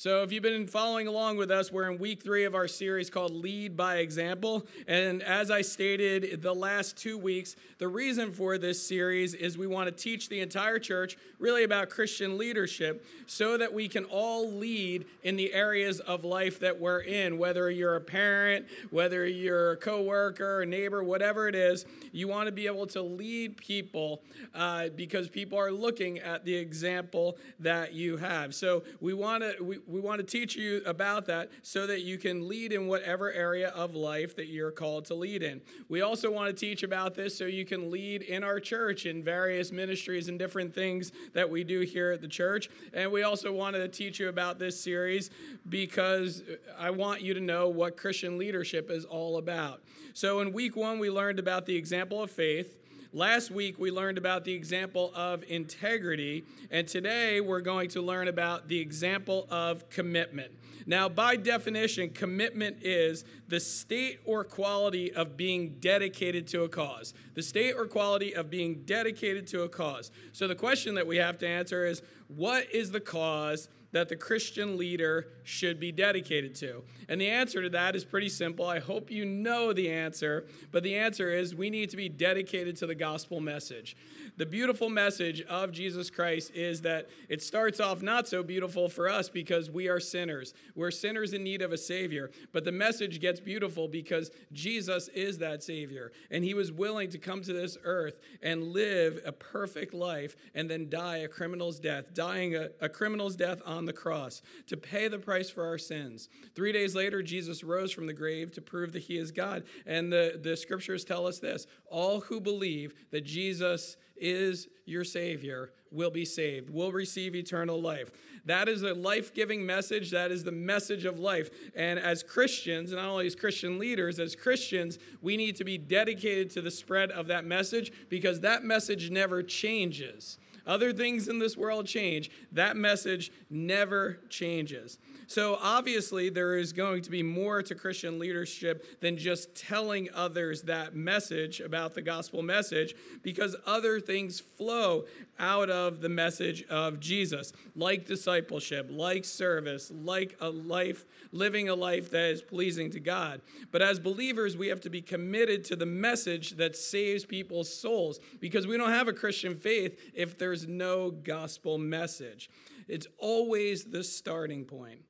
So, if you've been following along with us, we're in week three of our series called Lead by Example. And as I stated the last two weeks, the reason for this series is we want to teach the entire church really about Christian leadership so that we can all lead in the areas of life that we're in. Whether you're a parent, whether you're a coworker, a neighbor, whatever it is, you want to be able to lead people uh, because people are looking at the example that you have. So, we want to. We, we want to teach you about that so that you can lead in whatever area of life that you're called to lead in. We also want to teach about this so you can lead in our church in various ministries and different things that we do here at the church. And we also wanted to teach you about this series because I want you to know what Christian leadership is all about. So in week one, we learned about the example of faith. Last week, we learned about the example of integrity, and today we're going to learn about the example of commitment. Now, by definition, commitment is the state or quality of being dedicated to a cause. The state or quality of being dedicated to a cause. So, the question that we have to answer is what is the cause that the Christian leader should be dedicated to? And the answer to that is pretty simple. I hope you know the answer, but the answer is we need to be dedicated to the gospel message the beautiful message of Jesus Christ is that it starts off not so beautiful for us because we are sinners. We're sinners in need of a Savior. But the message gets beautiful because Jesus is that Savior. And He was willing to come to this earth and live a perfect life and then die a criminal's death, dying a, a criminal's death on the cross to pay the price for our sins. Three days later, Jesus rose from the grave to prove that He is God. And the, the scriptures tell us this all who believe that Jesus is your Savior will be saved, will receive eternal life. That is a life giving message. That is the message of life. And as Christians, not only as Christian leaders, as Christians, we need to be dedicated to the spread of that message because that message never changes. Other things in this world change, that message never changes. So, obviously, there is going to be more to Christian leadership than just telling others that message about the gospel message, because other things flow out of the message of Jesus, like discipleship, like service, like a life, living a life that is pleasing to God. But as believers, we have to be committed to the message that saves people's souls, because we don't have a Christian faith if there's no gospel message. It's always the starting point.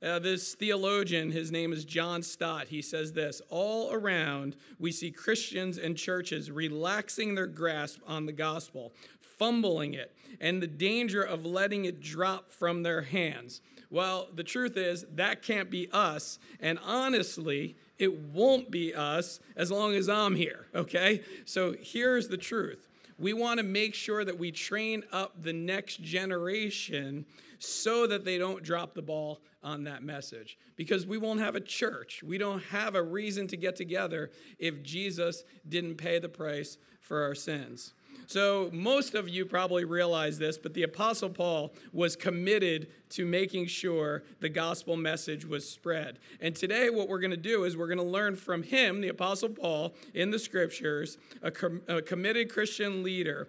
Uh, this theologian, his name is John Stott, he says this All around, we see Christians and churches relaxing their grasp on the gospel, fumbling it, and the danger of letting it drop from their hands. Well, the truth is, that can't be us. And honestly, it won't be us as long as I'm here, okay? So here's the truth we want to make sure that we train up the next generation so that they don't drop the ball on that message. Because we won't have a church. We don't have a reason to get together if Jesus didn't pay the price for our sins. So, most of you probably realize this, but the Apostle Paul was committed to making sure the gospel message was spread. And today, what we're going to do is we're going to learn from him, the Apostle Paul, in the scriptures, a, com- a committed Christian leader,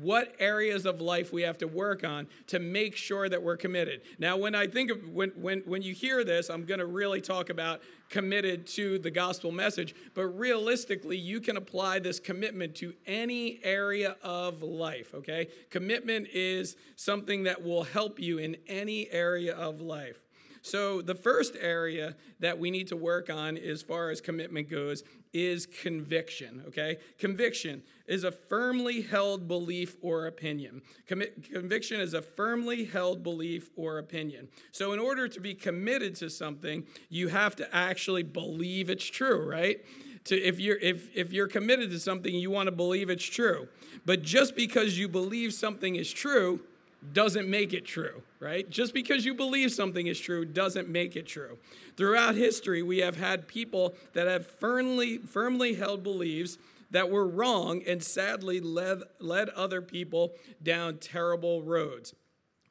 what areas of life we have to work on to make sure that we're committed. Now, when I think of when, when, when you hear this, I'm going to really talk about committed to the gospel message. But realistically, you can apply this commitment to any area of life, okay? Commitment is something that will help you in any area of life. So, the first area that we need to work on as far as commitment goes is conviction, okay? Conviction is a firmly held belief or opinion. conviction is a firmly held belief or opinion. So, in order to be committed to something, you have to actually believe it's true, right? To, if you're if, if you're committed to something you want to believe it's true but just because you believe something is true doesn't make it true, right? Just because you believe something is true doesn't make it true. Throughout history, we have had people that have firmly, firmly held beliefs that were wrong and sadly led, led other people down terrible roads.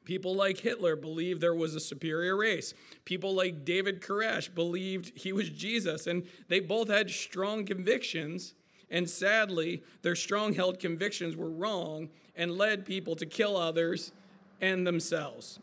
People like Hitler believed there was a superior race. People like David Koresh believed he was Jesus, and they both had strong convictions. And sadly, their strong held convictions were wrong and led people to kill others and themselves.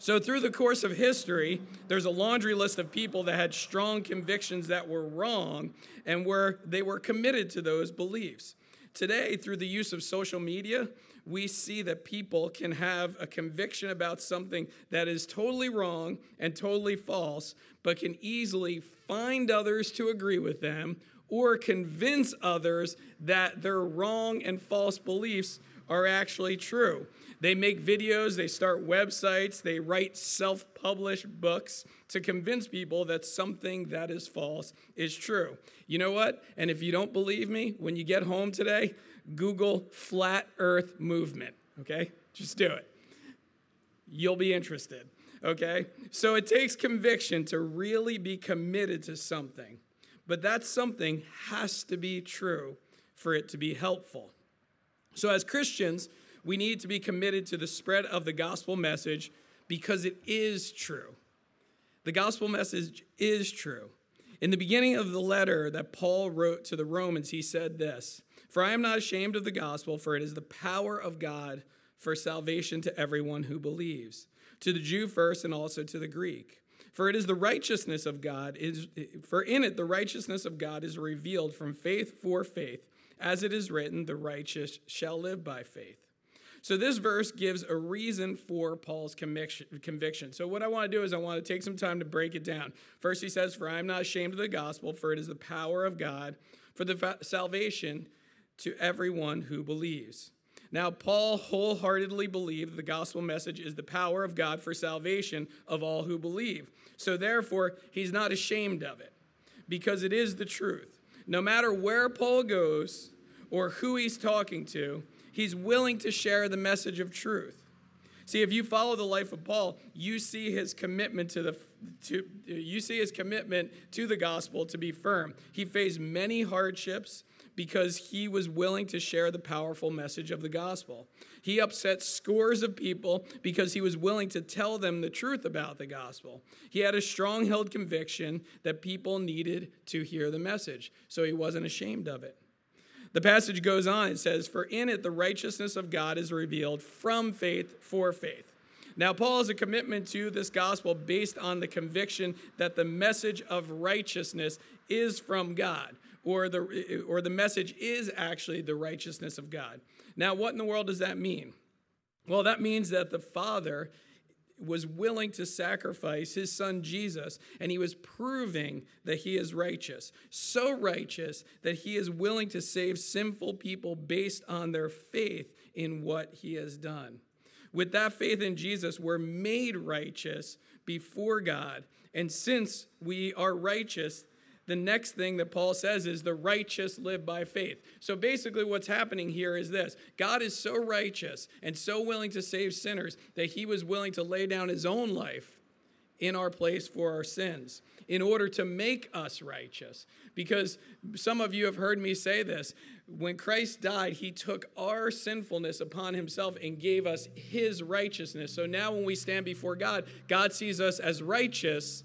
So, through the course of history, there's a laundry list of people that had strong convictions that were wrong and were they were committed to those beliefs. Today, through the use of social media, we see that people can have a conviction about something that is totally wrong and totally false, but can easily find others to agree with them or convince others that their wrong and false beliefs are actually true. They make videos, they start websites, they write self published books to convince people that something that is false is true. You know what? And if you don't believe me, when you get home today, Google flat earth movement, okay? Just do it. You'll be interested, okay? So it takes conviction to really be committed to something, but that something has to be true for it to be helpful. So as Christians, we need to be committed to the spread of the gospel message because it is true. The gospel message is true. In the beginning of the letter that Paul wrote to the Romans, he said this For I am not ashamed of the gospel, for it is the power of God for salvation to everyone who believes, to the Jew first and also to the Greek. For it is the righteousness of God is for in it the righteousness of God is revealed from faith for faith, as it is written, the righteous shall live by faith. So, this verse gives a reason for Paul's conviction. So, what I want to do is, I want to take some time to break it down. First, he says, For I am not ashamed of the gospel, for it is the power of God for the salvation to everyone who believes. Now, Paul wholeheartedly believed the gospel message is the power of God for salvation of all who believe. So, therefore, he's not ashamed of it because it is the truth. No matter where Paul goes or who he's talking to, He's willing to share the message of truth. See, if you follow the life of Paul, you see his commitment to the to you see his commitment to the gospel to be firm. He faced many hardships because he was willing to share the powerful message of the gospel. He upset scores of people because he was willing to tell them the truth about the gospel. He had a strong held conviction that people needed to hear the message, so he wasn't ashamed of it. The passage goes on, it says, For in it the righteousness of God is revealed from faith for faith. Now, Paul has a commitment to this gospel based on the conviction that the message of righteousness is from God, or the, or the message is actually the righteousness of God. Now, what in the world does that mean? Well, that means that the Father was willing to sacrifice his son Jesus, and he was proving that he is righteous. So righteous that he is willing to save sinful people based on their faith in what he has done. With that faith in Jesus, we're made righteous before God. And since we are righteous, the next thing that Paul says is the righteous live by faith. So basically, what's happening here is this God is so righteous and so willing to save sinners that he was willing to lay down his own life in our place for our sins in order to make us righteous. Because some of you have heard me say this when Christ died, he took our sinfulness upon himself and gave us his righteousness. So now when we stand before God, God sees us as righteous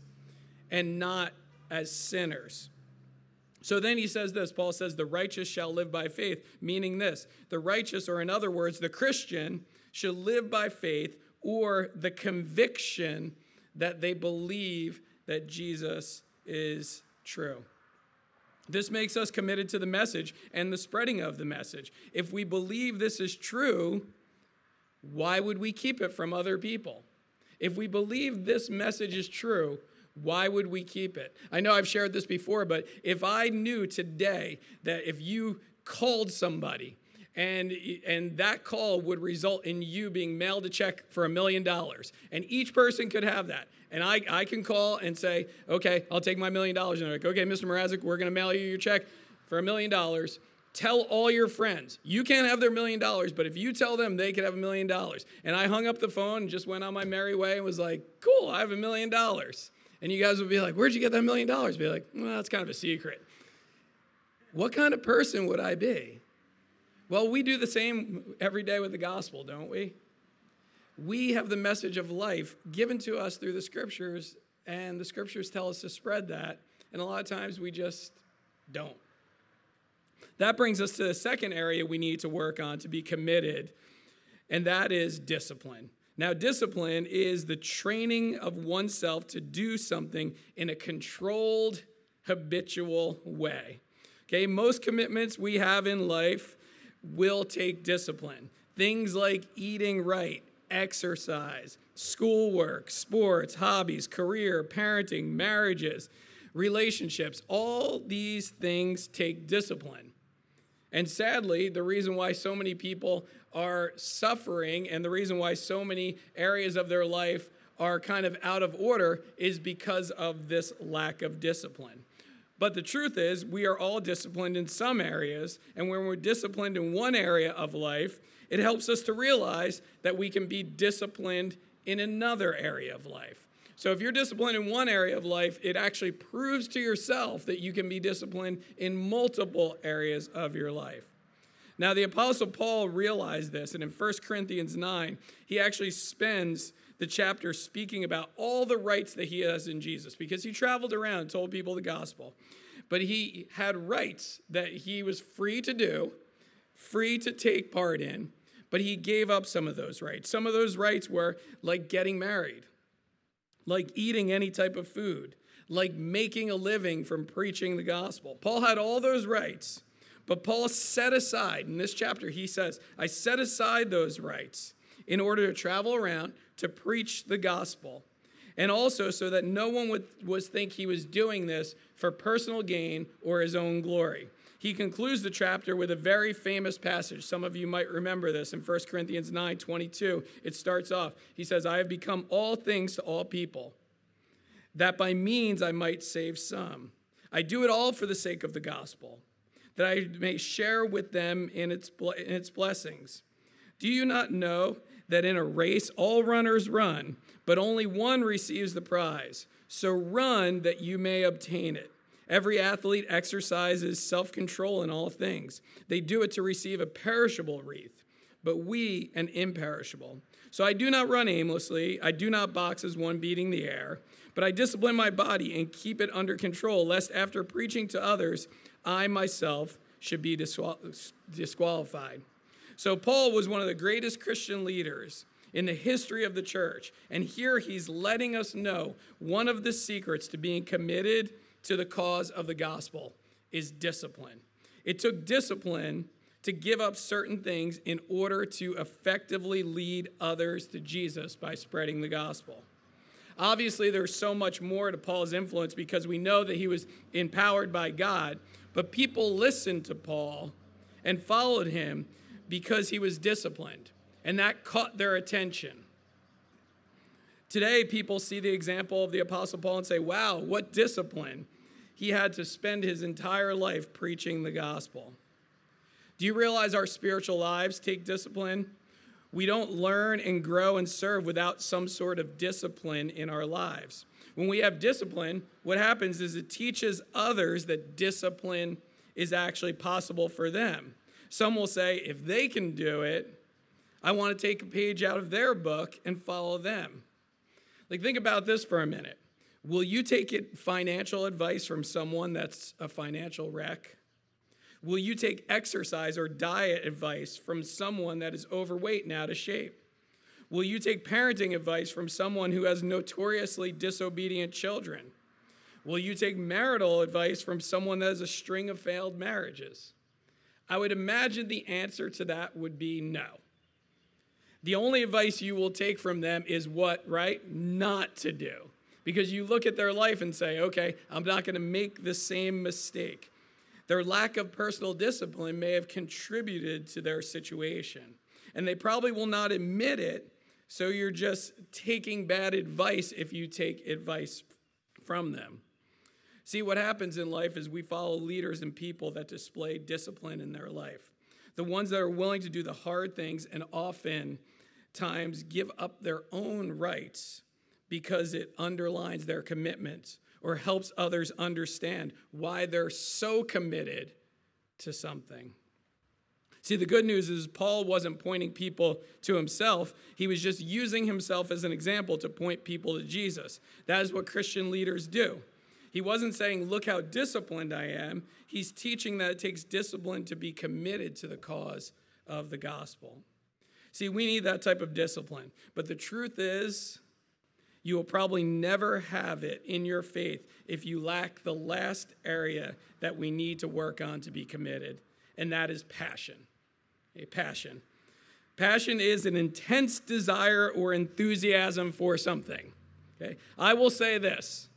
and not as sinners. So then he says this Paul says, The righteous shall live by faith, meaning this the righteous, or in other words, the Christian, should live by faith or the conviction that they believe that Jesus is true. This makes us committed to the message and the spreading of the message. If we believe this is true, why would we keep it from other people? If we believe this message is true, why would we keep it? I know I've shared this before, but if I knew today that if you called somebody and and that call would result in you being mailed a check for a million dollars and each person could have that and I, I can call and say okay i'll take my million dollars and they're like okay mr mrazek we're going to mail you your check for a million dollars. Tell all your friends. You can't have their million dollars but if you tell them they could have a million dollars. And i hung up the phone and just went on my merry way and was like cool i have a million dollars and you guys would be like, Where'd you get that million dollars? Be like, Well, that's kind of a secret. What kind of person would I be? Well, we do the same every day with the gospel, don't we? We have the message of life given to us through the scriptures, and the scriptures tell us to spread that, and a lot of times we just don't. That brings us to the second area we need to work on to be committed, and that is discipline. Now, discipline is the training of oneself to do something in a controlled, habitual way. Okay, most commitments we have in life will take discipline. Things like eating right, exercise, schoolwork, sports, hobbies, career, parenting, marriages, relationships, all these things take discipline. And sadly, the reason why so many people are suffering and the reason why so many areas of their life are kind of out of order is because of this lack of discipline. But the truth is, we are all disciplined in some areas, and when we're disciplined in one area of life, it helps us to realize that we can be disciplined in another area of life. So if you're disciplined in one area of life, it actually proves to yourself that you can be disciplined in multiple areas of your life. Now, the Apostle Paul realized this, and in 1 Corinthians 9, he actually spends the chapter speaking about all the rights that he has in Jesus because he traveled around and told people the gospel. But he had rights that he was free to do, free to take part in, but he gave up some of those rights. Some of those rights were like getting married like eating any type of food, like making a living from preaching the gospel. Paul had all those rights, but Paul set aside, in this chapter, he says, I set aside those rights in order to travel around to preach the gospel. And also so that no one would was think he was doing this for personal gain or his own glory he concludes the chapter with a very famous passage. Some of you might remember this in 1 Corinthians 9 22. It starts off. He says, I have become all things to all people, that by means I might save some. I do it all for the sake of the gospel, that I may share with them in its, in its blessings. Do you not know that in a race all runners run, but only one receives the prize? So run that you may obtain it. Every athlete exercises self control in all things. They do it to receive a perishable wreath, but we an imperishable. So I do not run aimlessly. I do not box as one beating the air, but I discipline my body and keep it under control, lest after preaching to others, I myself should be disqualified. So Paul was one of the greatest Christian leaders in the history of the church. And here he's letting us know one of the secrets to being committed to the cause of the gospel is discipline. It took discipline to give up certain things in order to effectively lead others to Jesus by spreading the gospel. Obviously, there's so much more to Paul's influence because we know that he was empowered by God, but people listened to Paul and followed him because he was disciplined, and that caught their attention. Today, people see the example of the Apostle Paul and say, wow, what discipline he had to spend his entire life preaching the gospel. Do you realize our spiritual lives take discipline? We don't learn and grow and serve without some sort of discipline in our lives. When we have discipline, what happens is it teaches others that discipline is actually possible for them. Some will say, if they can do it, I want to take a page out of their book and follow them. Like, think about this for a minute. Will you take it financial advice from someone that's a financial wreck? Will you take exercise or diet advice from someone that is overweight and out of shape? Will you take parenting advice from someone who has notoriously disobedient children? Will you take marital advice from someone that has a string of failed marriages? I would imagine the answer to that would be no. The only advice you will take from them is what, right? Not to do because you look at their life and say, okay, I'm not going to make the same mistake. Their lack of personal discipline may have contributed to their situation. And they probably will not admit it, so you're just taking bad advice if you take advice from them. See, what happens in life is we follow leaders and people that display discipline in their life. The ones that are willing to do the hard things and often times give up their own rights because it underlines their commitments or helps others understand why they're so committed to something. See, the good news is Paul wasn't pointing people to himself. He was just using himself as an example to point people to Jesus. That is what Christian leaders do. He wasn't saying, Look how disciplined I am. He's teaching that it takes discipline to be committed to the cause of the gospel. See, we need that type of discipline. But the truth is, you will probably never have it in your faith if you lack the last area that we need to work on to be committed, and that is passion. A passion. Passion is an intense desire or enthusiasm for something. Okay? I will say this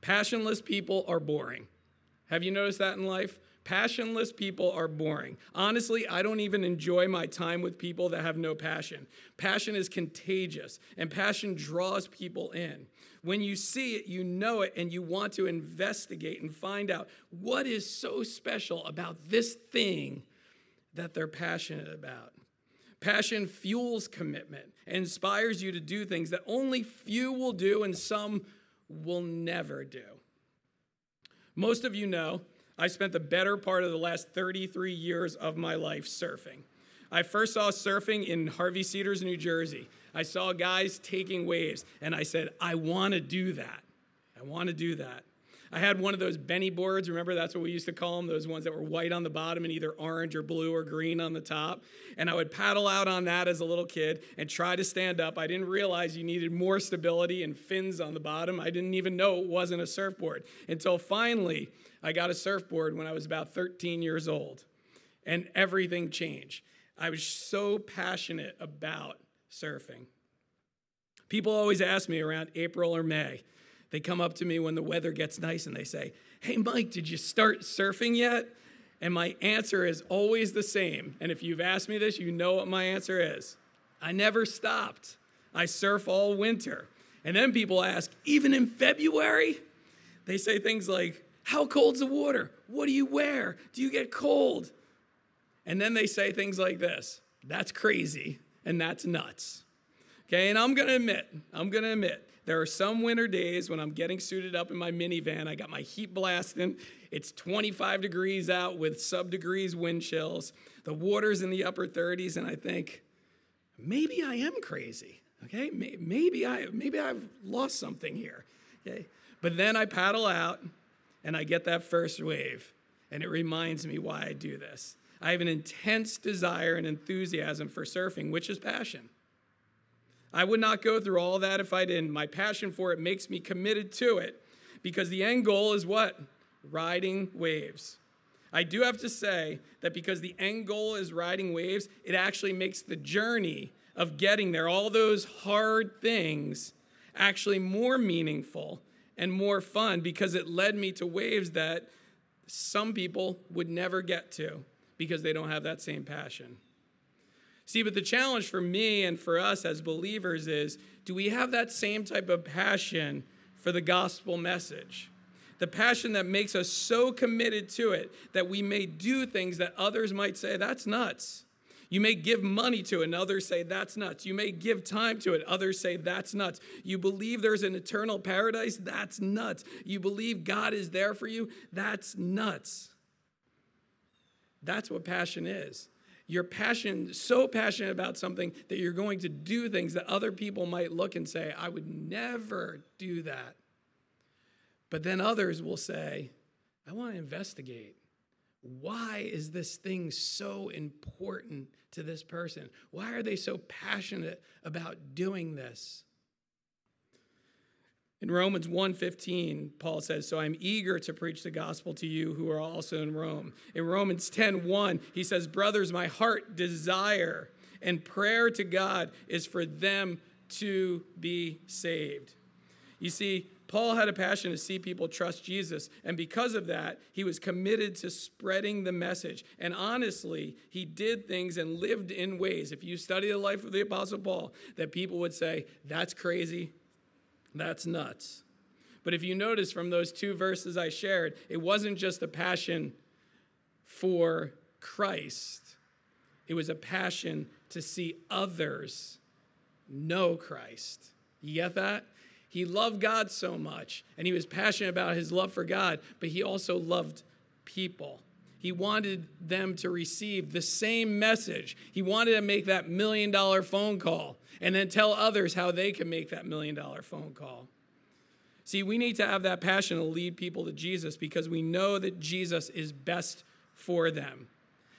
passionless people are boring. Have you noticed that in life? Passionless people are boring. Honestly, I don't even enjoy my time with people that have no passion. Passion is contagious, and passion draws people in. When you see it, you know it, and you want to investigate and find out what is so special about this thing that they're passionate about. Passion fuels commitment, inspires you to do things that only few will do and some will never do. Most of you know I spent the better part of the last 33 years of my life surfing. I first saw surfing in Harvey Cedars, New Jersey. I saw guys taking waves, and I said, I want to do that. I want to do that. I had one of those Benny boards. Remember, that's what we used to call them, those ones that were white on the bottom and either orange or blue or green on the top. And I would paddle out on that as a little kid and try to stand up. I didn't realize you needed more stability and fins on the bottom. I didn't even know it wasn't a surfboard until finally I got a surfboard when I was about 13 years old. And everything changed. I was so passionate about surfing. People always ask me around April or May, they come up to me when the weather gets nice and they say, Hey, Mike, did you start surfing yet? And my answer is always the same. And if you've asked me this, you know what my answer is. I never stopped. I surf all winter. And then people ask, even in February? They say things like, How cold's the water? What do you wear? Do you get cold? And then they say things like this That's crazy and that's nuts. Okay, and I'm gonna admit, I'm gonna admit, there are some winter days when I'm getting suited up in my minivan. I got my heat blasting. It's 25 degrees out with sub degrees wind chills. The water's in the upper 30s, and I think, maybe I am crazy. Okay, maybe I maybe I've lost something here. Okay, but then I paddle out, and I get that first wave, and it reminds me why I do this. I have an intense desire and enthusiasm for surfing, which is passion. I would not go through all that if I didn't. My passion for it makes me committed to it because the end goal is what? Riding waves. I do have to say that because the end goal is riding waves, it actually makes the journey of getting there, all those hard things, actually more meaningful and more fun because it led me to waves that some people would never get to because they don't have that same passion. See, but the challenge for me and for us as believers is do we have that same type of passion for the gospel message? The passion that makes us so committed to it that we may do things that others might say, that's nuts. You may give money to it, and others say that's nuts. You may give time to it, others say that's nuts. You believe there's an eternal paradise, that's nuts. You believe God is there for you, that's nuts. That's what passion is. You're passionate, so passionate about something that you're going to do things that other people might look and say, I would never do that. But then others will say, I want to investigate. Why is this thing so important to this person? Why are they so passionate about doing this? In Romans 1:15, Paul says, "So I'm eager to preach the gospel to you who are also in Rome." In Romans 10:1, he says, "Brothers, my heart desire and prayer to God is for them to be saved." You see, Paul had a passion to see people trust Jesus, and because of that, he was committed to spreading the message. And honestly, he did things and lived in ways, if you study the life of the Apostle Paul, that people would say, That's crazy, that's nuts. But if you notice from those two verses I shared, it wasn't just a passion for Christ, it was a passion to see others know Christ. You get that? He loved God so much, and he was passionate about his love for God, but he also loved people. He wanted them to receive the same message. He wanted to make that million dollar phone call and then tell others how they can make that million dollar phone call. See, we need to have that passion to lead people to Jesus because we know that Jesus is best for them.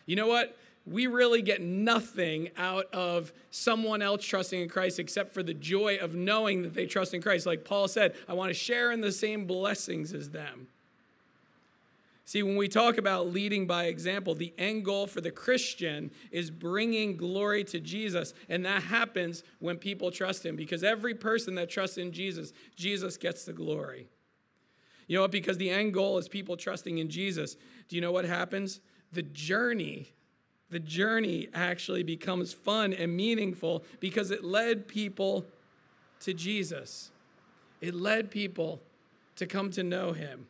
You know what? we really get nothing out of someone else trusting in Christ except for the joy of knowing that they trust in Christ. Like Paul said, I want to share in the same blessings as them. See, when we talk about leading by example, the end goal for the Christian is bringing glory to Jesus. And that happens when people trust him because every person that trusts in Jesus, Jesus gets the glory. You know what? Because the end goal is people trusting in Jesus. Do you know what happens? The journey, the journey actually becomes fun and meaningful because it led people to Jesus. It led people to come to know him.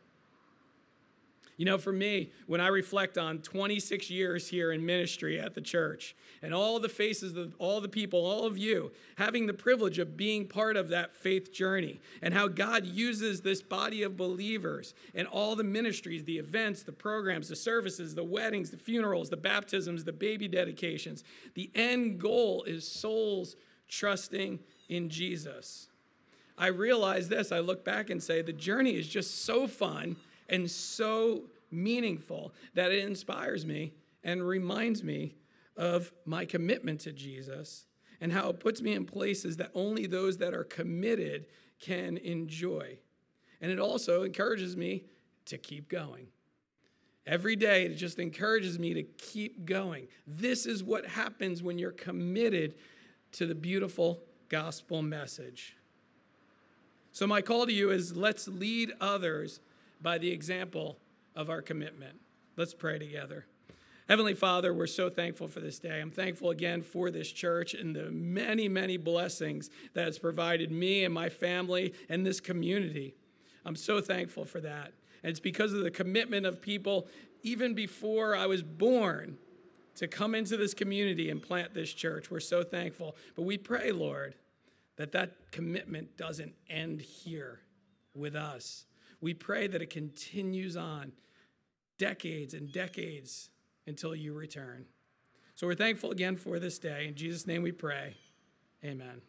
You know, for me, when I reflect on 26 years here in ministry at the church and all the faces of all the people, all of you, having the privilege of being part of that faith journey and how God uses this body of believers and all the ministries, the events, the programs, the services, the weddings, the funerals, the baptisms, the baby dedications, the end goal is souls trusting in Jesus. I realize this, I look back and say the journey is just so fun and so meaningful that it inspires me and reminds me of my commitment to Jesus and how it puts me in places that only those that are committed can enjoy. And it also encourages me to keep going. Every day, it just encourages me to keep going. This is what happens when you're committed to the beautiful gospel message. So, my call to you is let's lead others by the example of our commitment. Let's pray together. Heavenly Father, we're so thankful for this day. I'm thankful again for this church and the many, many blessings that has provided me and my family and this community. I'm so thankful for that. And it's because of the commitment of people, even before I was born, to come into this community and plant this church. We're so thankful. But we pray, Lord, that that commitment doesn't end here with us we pray that it continues on decades and decades until you return. So we're thankful again for this day. In Jesus' name we pray. Amen.